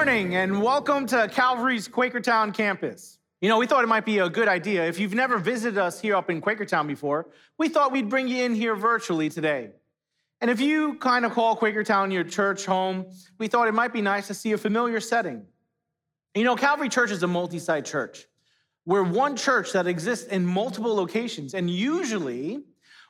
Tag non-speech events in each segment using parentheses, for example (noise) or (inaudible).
Morning and welcome to Calvary's Quakertown campus. You know, we thought it might be a good idea. If you've never visited us here up in Quakertown before, we thought we'd bring you in here virtually today. And if you kind of call Quakertown your church home, we thought it might be nice to see a familiar setting. You know, Calvary Church is a multi site church. We're one church that exists in multiple locations. And usually,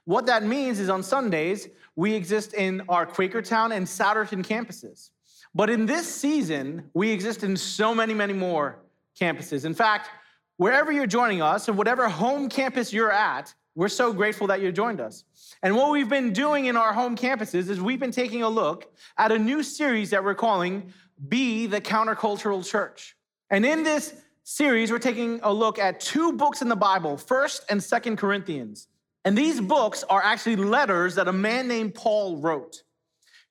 what that means is on Sundays, we exist in our Quakertown and Souderton campuses. But in this season, we exist in so many, many more campuses. In fact, wherever you're joining us and whatever home campus you're at, we're so grateful that you joined us. And what we've been doing in our home campuses is we've been taking a look at a new series that we're calling Be the Countercultural Church. And in this series, we're taking a look at two books in the Bible, 1st and 2nd Corinthians. And these books are actually letters that a man named Paul wrote.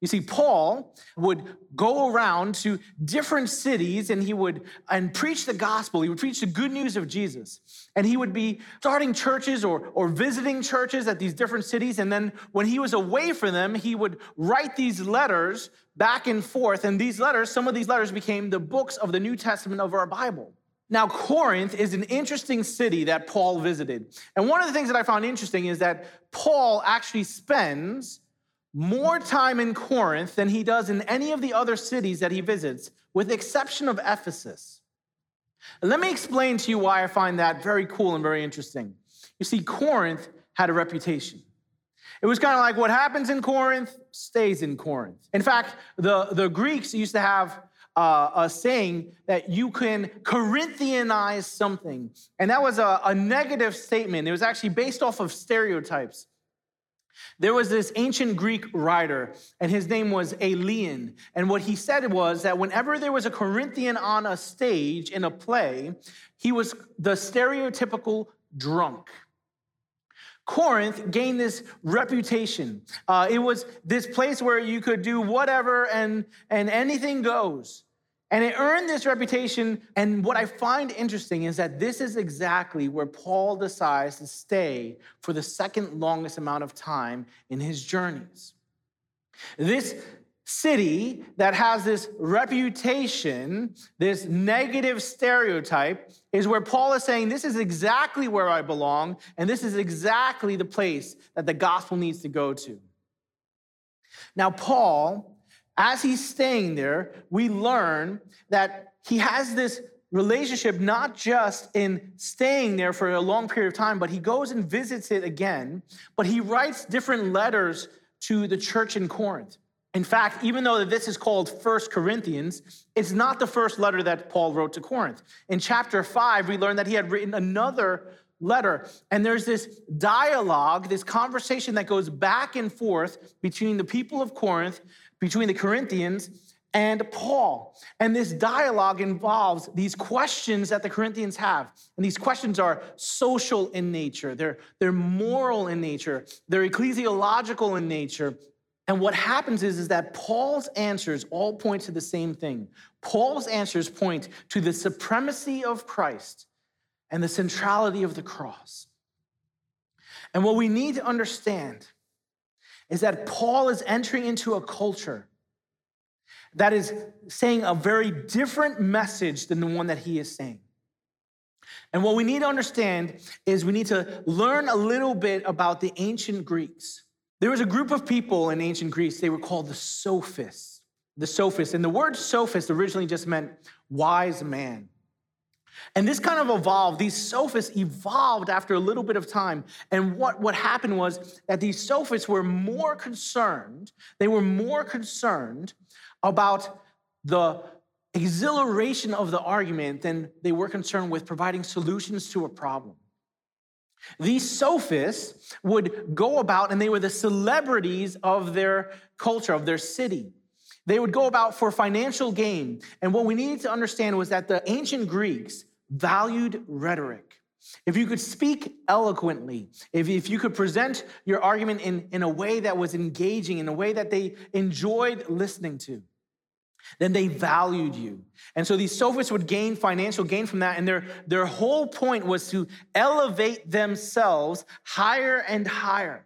You see, Paul would go around to different cities and he would and preach the gospel. He would preach the good news of Jesus. And he would be starting churches or, or visiting churches at these different cities. And then when he was away from them, he would write these letters back and forth. And these letters, some of these letters became the books of the New Testament of our Bible. Now, Corinth is an interesting city that Paul visited. And one of the things that I found interesting is that Paul actually spends more time in Corinth than he does in any of the other cities that he visits, with the exception of Ephesus. let me explain to you why I find that very cool and very interesting. You see, Corinth had a reputation. It was kind of like what happens in Corinth stays in Corinth. In fact, the, the Greeks used to have uh, a saying that you can Corinthianize something. And that was a, a negative statement. It was actually based off of stereotypes. There was this ancient Greek writer, and his name was Aelian. And what he said was that whenever there was a Corinthian on a stage in a play, he was the stereotypical drunk. Corinth gained this reputation. Uh, it was this place where you could do whatever and, and anything goes. And it earned this reputation. And what I find interesting is that this is exactly where Paul decides to stay for the second longest amount of time in his journeys. This city that has this reputation, this negative stereotype, is where Paul is saying, This is exactly where I belong, and this is exactly the place that the gospel needs to go to. Now, Paul as he's staying there, we learn that he has this relationship not just in staying there for a long period of time, but he goes and visits it again. But he writes different letters to the church in Corinth. In fact, even though this is called First Corinthians, it's not the first letter that Paul wrote to Corinth. In chapter 5, we learn that he had written another letter. And there's this dialogue, this conversation that goes back and forth between the people of Corinth between the Corinthians and Paul. And this dialogue involves these questions that the Corinthians have. And these questions are social in nature, they're, they're moral in nature, they're ecclesiological in nature. And what happens is, is that Paul's answers all point to the same thing. Paul's answers point to the supremacy of Christ and the centrality of the cross. And what we need to understand is that Paul is entering into a culture that is saying a very different message than the one that he is saying. And what we need to understand is we need to learn a little bit about the ancient Greeks. There was a group of people in ancient Greece, they were called the sophists. The sophists. And the word sophist originally just meant wise man. And this kind of evolved. These sophists evolved after a little bit of time. And what, what happened was that these sophists were more concerned, they were more concerned about the exhilaration of the argument than they were concerned with providing solutions to a problem. These sophists would go about and they were the celebrities of their culture, of their city. They would go about for financial gain. And what we needed to understand was that the ancient Greeks valued rhetoric. If you could speak eloquently, if, if you could present your argument in, in a way that was engaging, in a way that they enjoyed listening to, then they valued you. And so these sophists would gain financial gain from that. And their, their whole point was to elevate themselves higher and higher.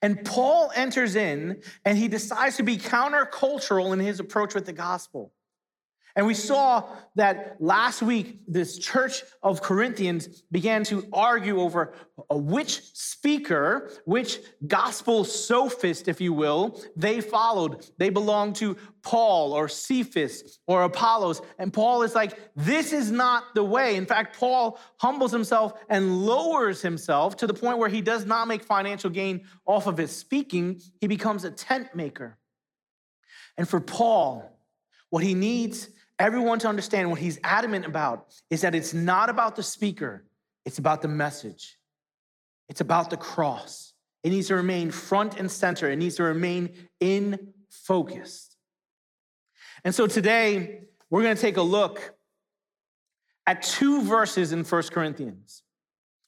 And Paul enters in and he decides to be countercultural in his approach with the gospel. And we saw that last week, this church of Corinthians began to argue over uh, which speaker, which gospel sophist, if you will, they followed. They belonged to Paul or Cephas or Apollos. And Paul is like, this is not the way. In fact, Paul humbles himself and lowers himself to the point where he does not make financial gain off of his speaking. He becomes a tent maker. And for Paul, what he needs everyone to understand what he's adamant about is that it's not about the speaker, it's about the message. It's about the cross. It needs to remain front and center, it needs to remain in focus. And so today, we're going to take a look at two verses in First Corinthians.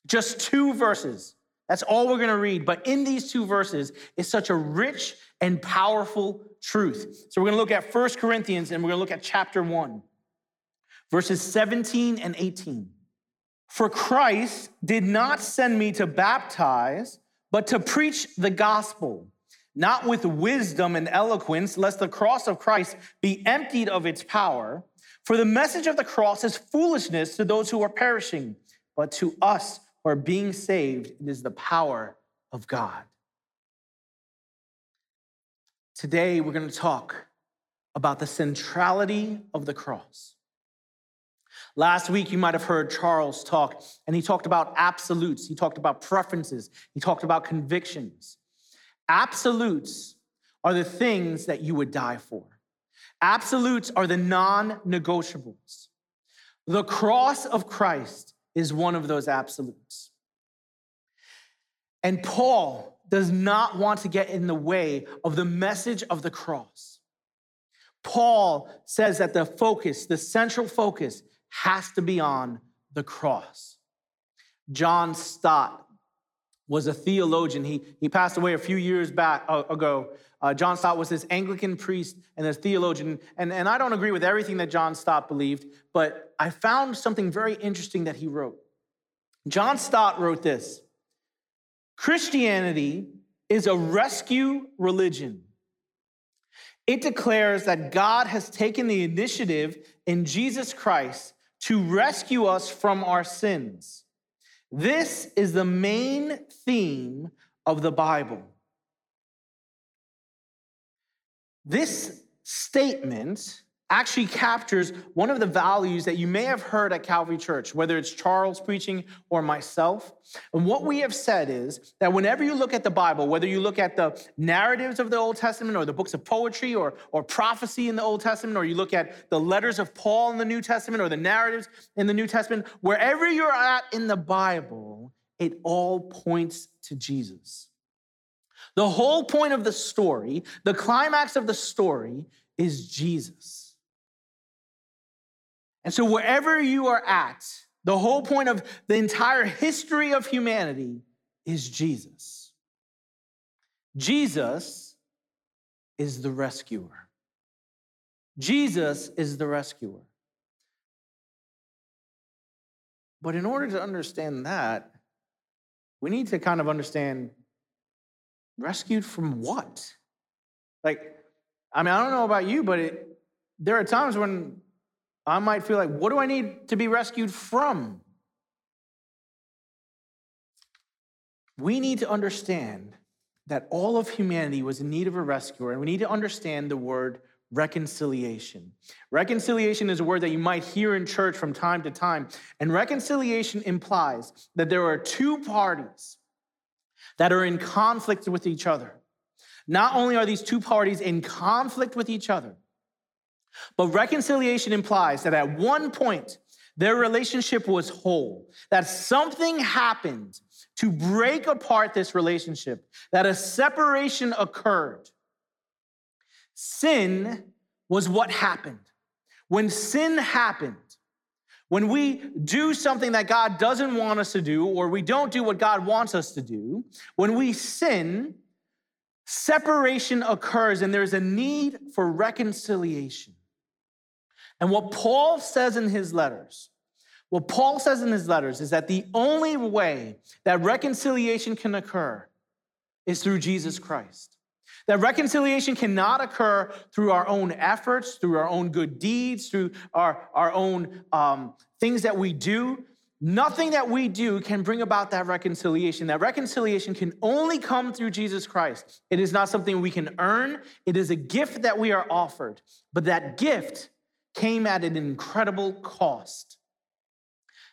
Just two verses. That's all we're going to read. But in these two verses is such a rich and powerful truth. So we're going to look at First Corinthians and we're going to look at chapter 1, verses 17 and 18. For Christ did not send me to baptize, but to preach the gospel, not with wisdom and eloquence, lest the cross of Christ be emptied of its power. For the message of the cross is foolishness to those who are perishing, but to us or being saved, it is the power of God. Today, we're going to talk about the centrality of the cross. Last week, you might have heard Charles talk, and he talked about absolutes, he talked about preferences, he talked about convictions. Absolutes are the things that you would die for, absolutes are the non negotiables. The cross of Christ is one of those absolutes. And Paul does not want to get in the way of the message of the cross. Paul says that the focus, the central focus, has to be on the cross. John Stott was a theologian. He, he passed away a few years back uh, ago. Uh, John Stott was this Anglican priest and a theologian. And, and I don't agree with everything that John Stott believed, but I found something very interesting that he wrote. John Stott wrote this Christianity is a rescue religion. It declares that God has taken the initiative in Jesus Christ to rescue us from our sins. This is the main theme of the Bible. This statement actually captures one of the values that you may have heard at Calvary Church, whether it's Charles preaching or myself. And what we have said is that whenever you look at the Bible, whether you look at the narratives of the Old Testament or the books of poetry or, or prophecy in the Old Testament, or you look at the letters of Paul in the New Testament or the narratives in the New Testament, wherever you're at in the Bible, it all points to Jesus. The whole point of the story, the climax of the story, is Jesus. And so, wherever you are at, the whole point of the entire history of humanity is Jesus. Jesus is the rescuer. Jesus is the rescuer. But in order to understand that, we need to kind of understand rescued from what? Like, I mean, I don't know about you, but it, there are times when I might feel like, what do I need to be rescued from? We need to understand that all of humanity was in need of a rescuer, and we need to understand the word reconciliation. Reconciliation is a word that you might hear in church from time to time, and reconciliation implies that there are two parties that are in conflict with each other. Not only are these two parties in conflict with each other, but reconciliation implies that at one point, their relationship was whole, that something happened to break apart this relationship, that a separation occurred. Sin was what happened. When sin happened, when we do something that God doesn't want us to do, or we don't do what God wants us to do, when we sin, separation occurs and there's a need for reconciliation. And what Paul says in his letters, what Paul says in his letters is that the only way that reconciliation can occur is through Jesus Christ. That reconciliation cannot occur through our own efforts, through our own good deeds, through our, our own um, things that we do. Nothing that we do can bring about that reconciliation. That reconciliation can only come through Jesus Christ. It is not something we can earn, it is a gift that we are offered. But that gift came at an incredible cost.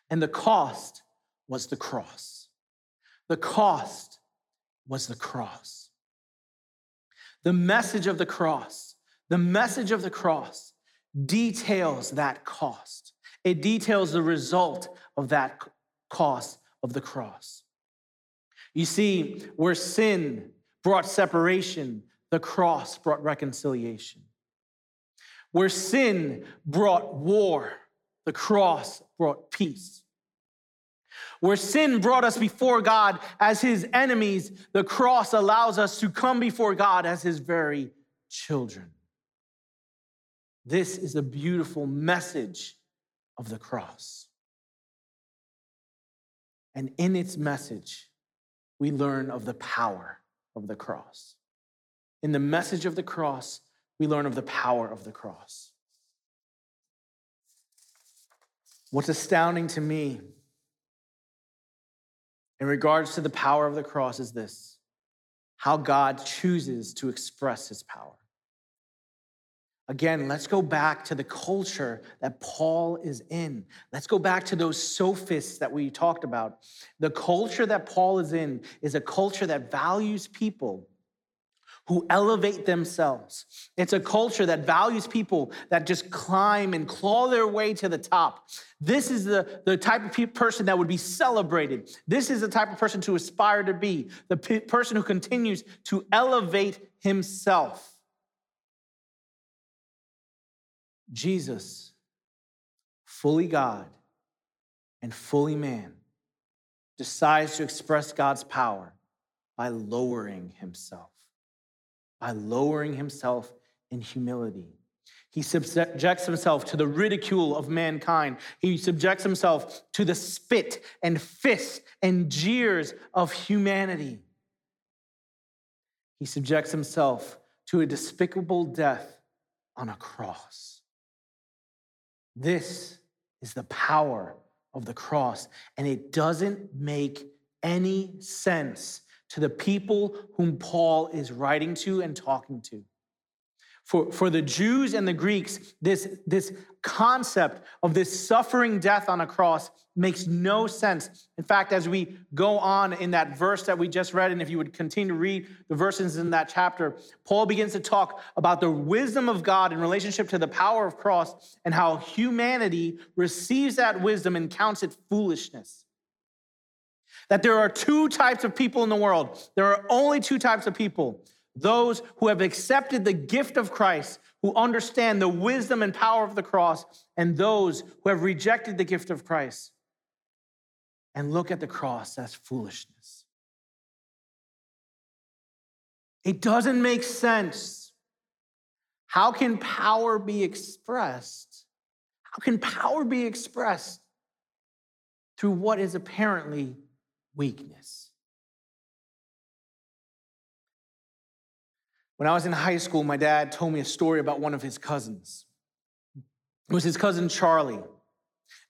And the cost was the cross. The cost was the cross. The message of the cross, the message of the cross details that cost. It details the result of that cost of the cross. You see, where sin brought separation, the cross brought reconciliation. Where sin brought war, the cross brought peace. Where sin brought us before God as his enemies, the cross allows us to come before God as his very children. This is a beautiful message of the cross. And in its message, we learn of the power of the cross. In the message of the cross, we learn of the power of the cross. What's astounding to me in regards to the power of the cross is this how God chooses to express his power. Again, let's go back to the culture that Paul is in. Let's go back to those sophists that we talked about. The culture that Paul is in is a culture that values people who elevate themselves. It's a culture that values people that just climb and claw their way to the top. This is the, the type of person that would be celebrated. This is the type of person to aspire to be, the person who continues to elevate himself. Jesus, fully God and fully man, decides to express God's power by lowering himself by lowering himself in humility. He subjects himself to the ridicule of mankind. He subjects himself to the spit and fist and jeers of humanity. He subjects himself to a despicable death on a cross. This is the power of the cross, and it doesn't make any sense to the people whom Paul is writing to and talking to. For, for the Jews and the Greeks, this, this concept of this suffering death on a cross makes no sense. In fact, as we go on in that verse that we just read, and if you would continue to read the verses in that chapter, Paul begins to talk about the wisdom of God in relationship to the power of cross and how humanity receives that wisdom and counts it foolishness. That there are two types of people in the world. There are only two types of people those who have accepted the gift of Christ, who understand the wisdom and power of the cross, and those who have rejected the gift of Christ and look at the cross as foolishness. It doesn't make sense. How can power be expressed? How can power be expressed through what is apparently weakness. When I was in high school, my dad told me a story about one of his cousins. It was his cousin Charlie.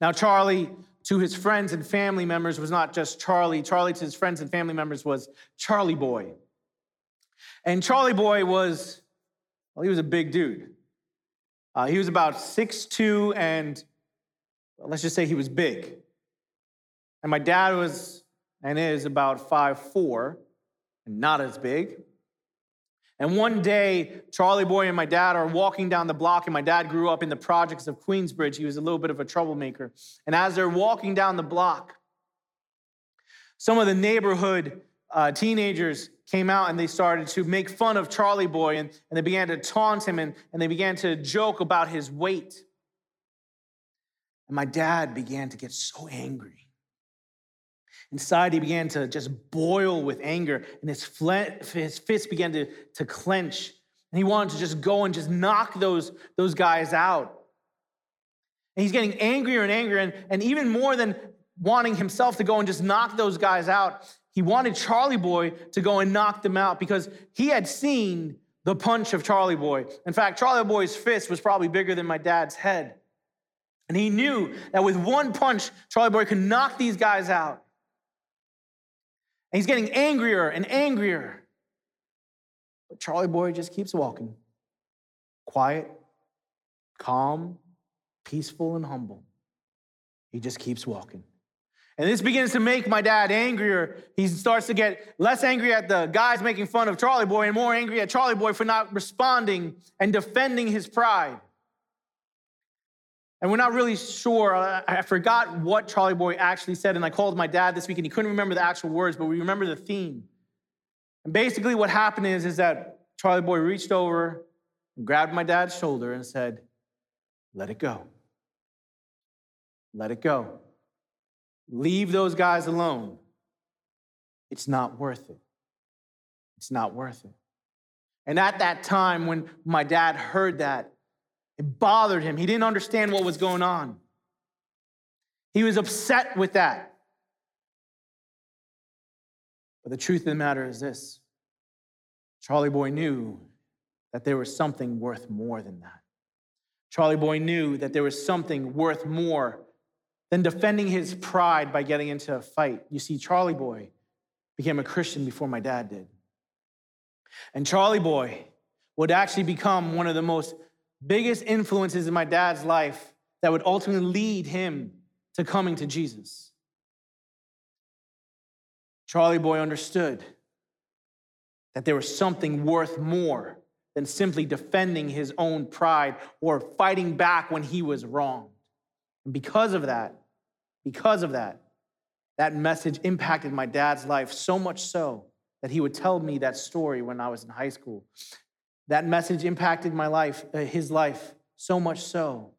Now, Charlie, to his friends and family members, was not just Charlie. Charlie, to his friends and family members, was Charlie Boy. And Charlie Boy was, well, he was a big dude. Uh, he was about 6'2, and well, let's just say he was big. And my dad was and is about five four, and not as big. And one day, Charlie Boy and my dad are walking down the block, and my dad grew up in the projects of Queensbridge. He was a little bit of a troublemaker. And as they're walking down the block, some of the neighborhood uh, teenagers came out and they started to make fun of Charlie Boy and, and they began to taunt him and, and they began to joke about his weight. And my dad began to get so angry. Inside, he began to just boil with anger, and his, his fists began to, to clench. And he wanted to just go and just knock those, those guys out. And he's getting angrier and angrier, and, and even more than wanting himself to go and just knock those guys out, he wanted Charlie Boy to go and knock them out because he had seen the punch of Charlie Boy. In fact, Charlie Boy's fist was probably bigger than my dad's head. And he knew that with one punch, Charlie Boy could knock these guys out. And he's getting angrier and angrier. But Charlie Boy just keeps walking quiet, calm, peaceful, and humble. He just keeps walking. And this begins to make my dad angrier. He starts to get less angry at the guys making fun of Charlie Boy and more angry at Charlie Boy for not responding and defending his pride. And we're not really sure. Uh, I forgot what Charlie Boy actually said, and I called my dad this week, and he couldn't remember the actual words, but we remember the theme. And basically, what happened is, is that Charlie Boy reached over and grabbed my dad's shoulder and said, Let it go. Let it go. Leave those guys alone. It's not worth it. It's not worth it. And at that time, when my dad heard that, it bothered him. He didn't understand what was going on. He was upset with that. But the truth of the matter is this Charlie Boy knew that there was something worth more than that. Charlie Boy knew that there was something worth more than defending his pride by getting into a fight. You see, Charlie Boy became a Christian before my dad did. And Charlie Boy would actually become one of the most biggest influences in my dad's life that would ultimately lead him to coming to Jesus. Charlie Boy understood that there was something worth more than simply defending his own pride or fighting back when he was wrong. And because of that, because of that, that message impacted my dad's life so much so that he would tell me that story when I was in high school. That message impacted my life, uh, his life, so much so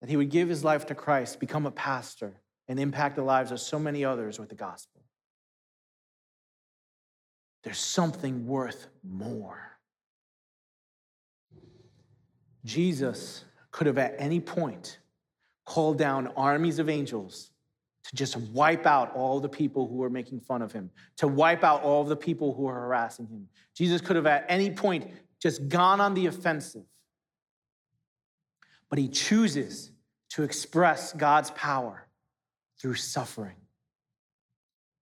that he would give his life to Christ, become a pastor, and impact the lives of so many others with the gospel. There's something worth more. Jesus could have at any point called down armies of angels to just wipe out all the people who were making fun of him, to wipe out all the people who were harassing him. Jesus could have at any point just gone on the offensive. But he chooses to express God's power through suffering.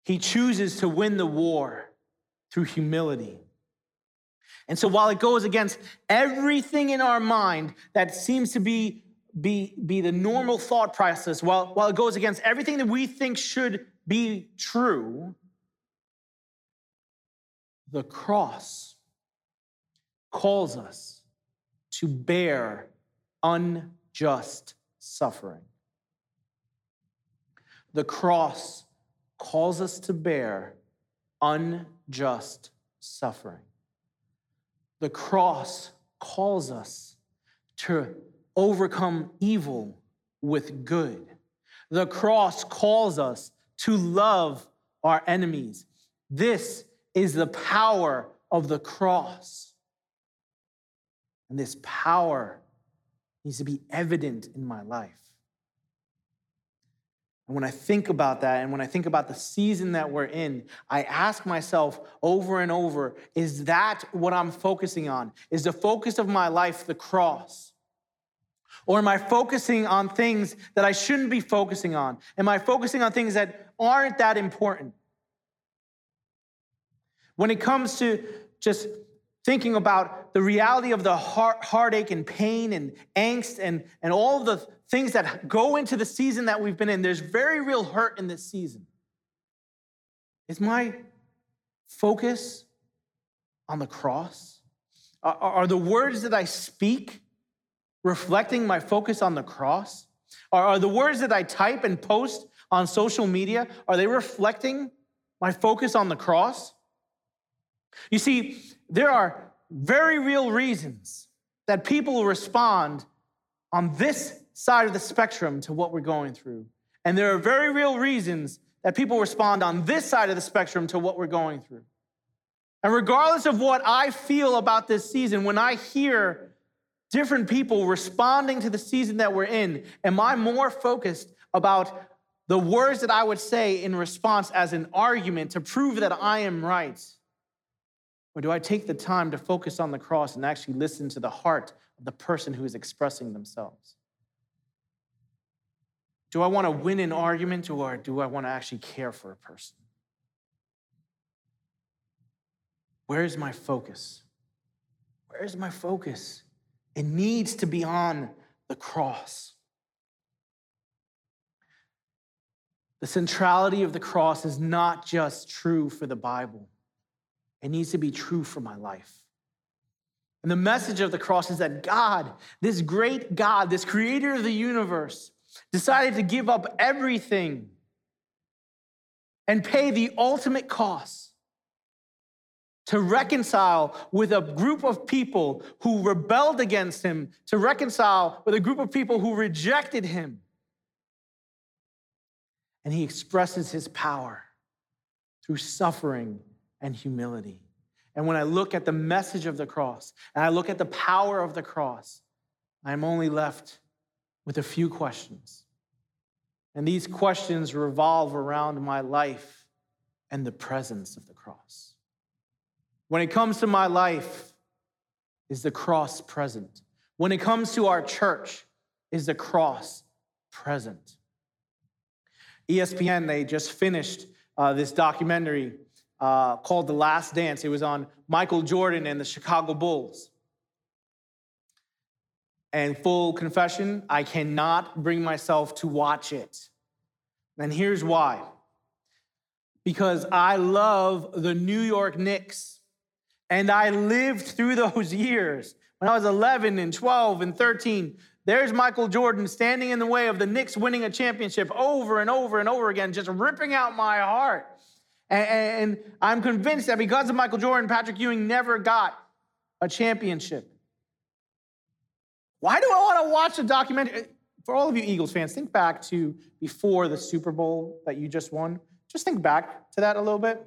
He chooses to win the war through humility. And so while it goes against everything in our mind that seems to be be, be the normal thought process, while, while it goes against everything that we think should be true, the cross calls us to bear unjust suffering. The cross calls us to bear unjust suffering. The cross calls us to overcome evil with good. The cross calls us to love our enemies. This is the power of the cross. And this power needs to be evident in my life. And when I think about that, and when I think about the season that we're in, I ask myself over and over is that what I'm focusing on? Is the focus of my life the cross? Or am I focusing on things that I shouldn't be focusing on? Am I focusing on things that aren't that important? When it comes to just thinking about the reality of the heart, heartache and pain and angst and, and all the things that go into the season that we've been in, there's very real hurt in this season. Is my focus on the cross? Are, are the words that I speak reflecting my focus on the cross? Are, the words that I type and post on social media, are they reflecting my focus on the cross? You see, there are very real reasons that people respond on this side of the spectrum to what we're going through. And there are very real reasons that people respond on this side of the spectrum to what we're going through. And regardless of what I feel about this season, when I hear different people responding to the season that we're in, am I more focused about the words that I would say in response as an argument to prove that I am right? Or do I take the time to focus on the cross and actually listen to the heart of the person who is expressing themselves? Do I want to win an argument or do I want to actually care for a person? Where is my focus? Where is my focus? It needs to be on the cross. The centrality of the cross is not just true for the Bible, it needs to be true for my life. And the message of the cross is that God, this great God, this creator of the universe, decided to give up everything and pay the ultimate cost to reconcile with a group of people who rebelled against him, to reconcile with a group of people who rejected him. And he expresses his power through suffering and humility. And when I look at the message of the cross and I look at the power of the cross, I'm only left with a few questions. And these questions revolve around my life and the presence of the cross. When it comes to my life, is the cross present? When it comes to our church, is the cross present? ESPN, they just finished uh, this documentary uh, called The Last Dance. It was on Michael Jordan and the Chicago Bulls. And full confession, I cannot bring myself to watch it. And here's why because I love the New York Knicks. And I lived through those (laughs) years when I was 11 and 12 and 13. There's Michael Jordan standing in the way of the Knicks winning a championship over and over and over again, just ripping out my heart. And, I'm convinced that because of Michael Jordan, Patrick Ewing never got a championship. Why do I want to watch a documentary? Eh, for all of you Eagles fans, think back to before the Super Bowl that you just won. Just think back to that a little bit.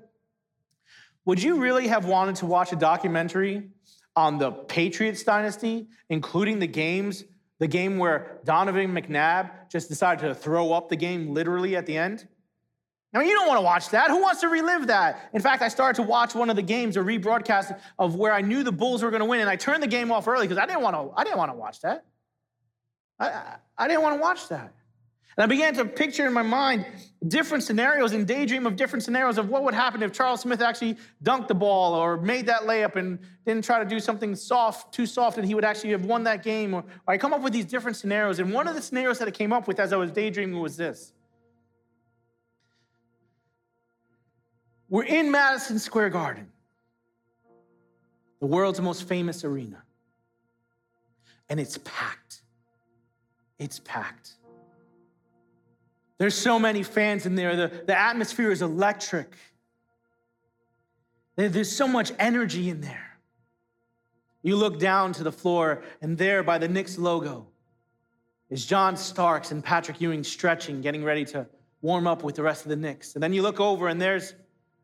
Would you really have wanted to watch a documentary on the Patriots dynasty, including the games, the game where Donovan McNabb just decided to throw up the game literally at the end? I mean, you don't want to watch that. Who wants to relive that? In fact, I started to watch one of the games, a rebroadcast of where I knew the Bulls were going to win, and I turned the game off early because I didn't want to. I didn't want to watch that. I, I didn't want to watch that. And I began to picture in my mind different scenarios and daydream of different scenarios of what would happen if Charles Smith actually dunked the ball or made that layup and didn't try to do something soft, too soft, and he would actually have won that game. Or, or I come up with these different scenarios. And one of the scenarios that I came up with as I was daydreaming was this We're in Madison Square Garden, the world's most famous arena, and it's packed. It's packed. There's so many fans in there. The, the atmosphere is electric. There's so much energy in there. You look down to the floor, and there by the Knicks logo is John Starks and Patrick Ewing stretching, getting ready to warm up with the rest of the Knicks. And then you look over, and there's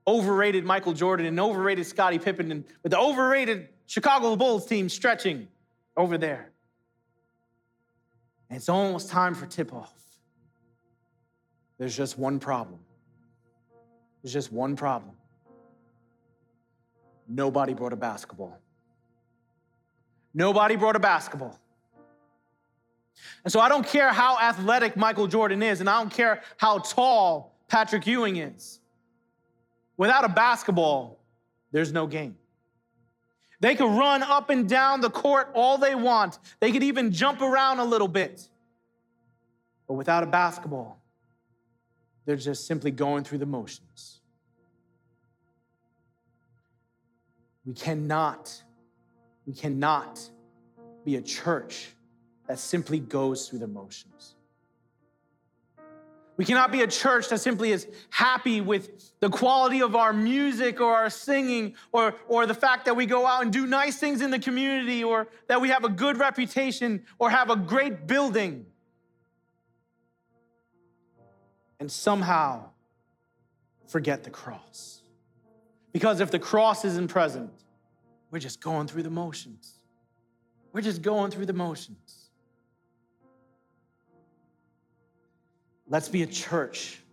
overrated Michael Jordan and overrated Scottie Pippen, and with the overrated Chicago Bulls team stretching over there. And it's almost time for tip off. There's just one problem. There's just one problem. Nobody brought a basketball. Nobody brought a basketball. And so I don't care how athletic Michael Jordan is, and I don't care how tall Patrick Ewing is. Without a basketball, there's no game. They could run up and down the court all they want. They could even jump around a little bit. But without a basketball, they're just simply going through the motions. We cannot, we cannot be a church that simply goes through the motions. We cannot be a church that simply is happy with the quality of our music or our singing or, or the fact that we go out and do nice things in the community or that we have a good reputation or have a great building. And somehow forget the cross. Because if the cross isn't present, we're just going through the motions. We're just going through the motions. Let's be a church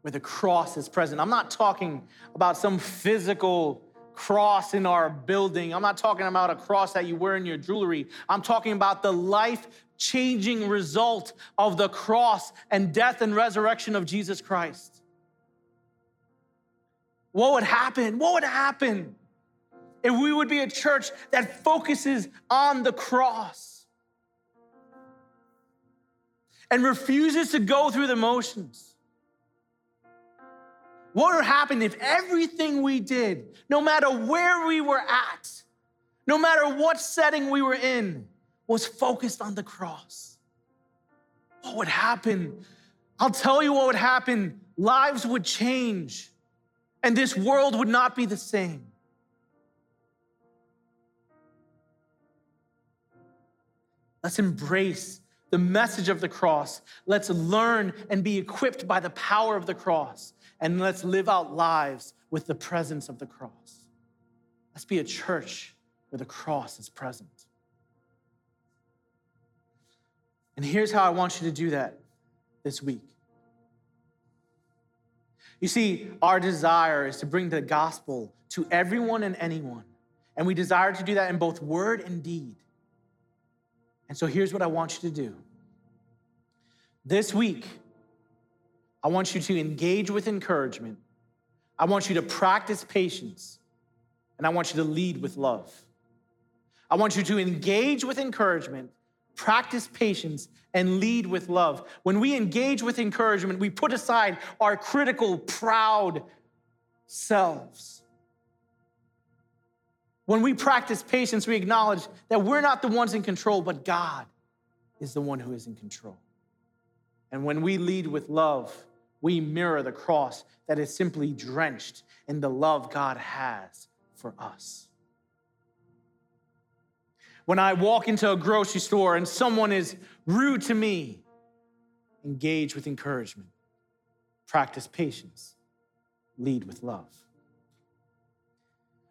where the cross is present. I'm not talking about some physical cross in our building. I'm not talking about a cross that you wear in your jewelry. I'm talking about the life changing result of the cross and death and resurrection of Jesus Christ. What would happen? What would happen if we would be a church that focuses on the cross and refuses to go through the motions? What would happen if everything we did, no matter where we were at, no matter what setting we were in, was focused on the cross? What would happen? I'll tell you what would happen. Lives would change, and this world would not be the same. Let's embrace the message of the cross. Let's learn and be equipped by the power of the cross and let's live out lives with the presence of the cross. Let's be a church where the cross is present. And here's how I want you to do that this week. You see, our desire is to bring the gospel to everyone and anyone. And we desire to do that in both word and deed. And so here's what I want you to do. This week, I want you to engage with encouragement. I want you to practice patience. And I want you to lead with love. I want you to engage with encouragement, practice patience, and lead with love. When we engage with encouragement, we put aside our critical, proud selves. When we practice patience, we acknowledge that we're not the ones in control, but God is the one who is in control. And when we lead with love, we mirror the cross that is simply drenched in the love God has for us. When I walk into a grocery store and someone is rude to me, engage with encouragement, practice patience, lead with love.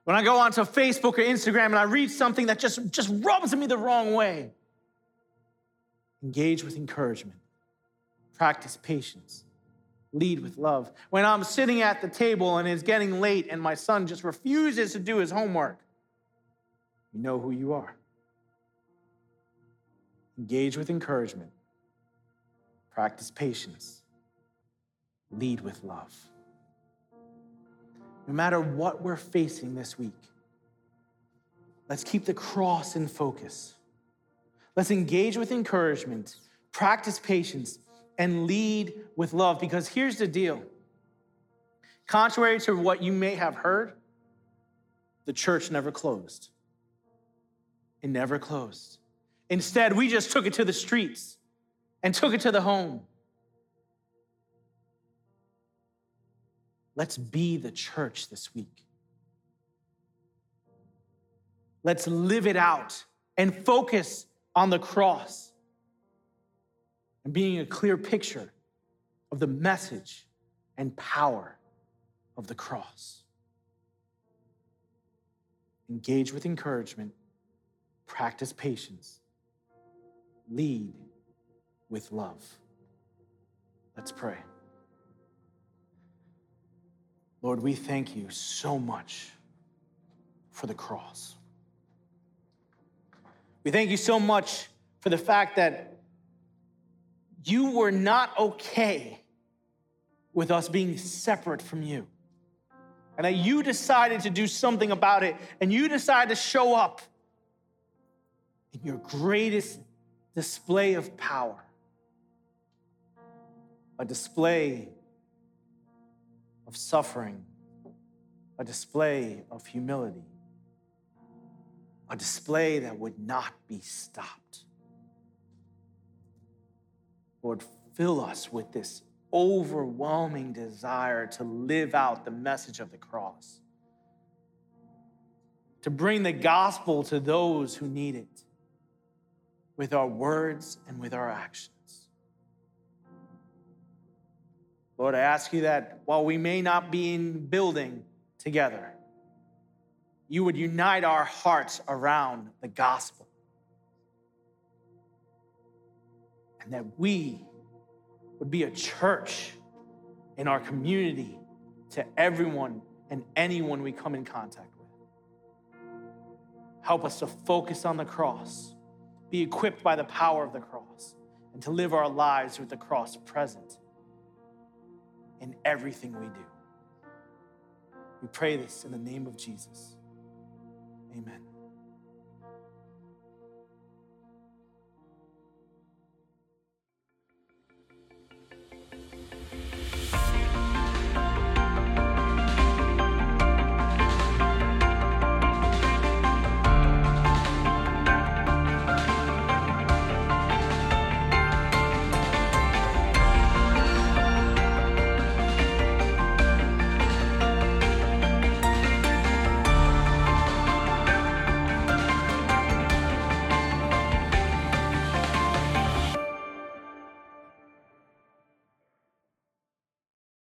When I go onto Facebook or Instagram and I read something that just, just rubs me the wrong way, engage with encouragement, practice patience, lead with love. When I'm sitting at the table and it's getting late and my son just refuses to do his homework, you know who you are. Engage with encouragement, practice patience, lead with love. No matter what we're facing this week, let's keep the cross in focus. Let's engage with encouragement, practice patience, and lead with love. Because here's the deal contrary to what you may have heard, the church never closed. It never closed. Instead, we just took it to the streets and took it to the home. Let's be the church this week. Let's live it out and focus on the cross and being a clear picture of the message and power of the cross. Engage with encouragement, practice patience, lead with love. Let's pray. Lord, we thank you so much for the cross. We thank you so much for the fact that you were not okay with us being separate from you. And that you decided to do something about it, and you decided to show up in your greatest display of power a display of suffering, a display of humility, a display that would not be stopped. Lord, fill us with this overwhelming desire to live out the message of the cross, to bring the gospel to those who need it with our words and with our actions. Lord, I ask you that while we may not be in building together, you would unite our hearts around the gospel and that we would be a church in our community to everyone and anyone we come in contact with. Help us to focus on the cross, be equipped by the power of the cross, and to live our lives with the cross present in everything we do. We pray this in the name of Jesus. Amen.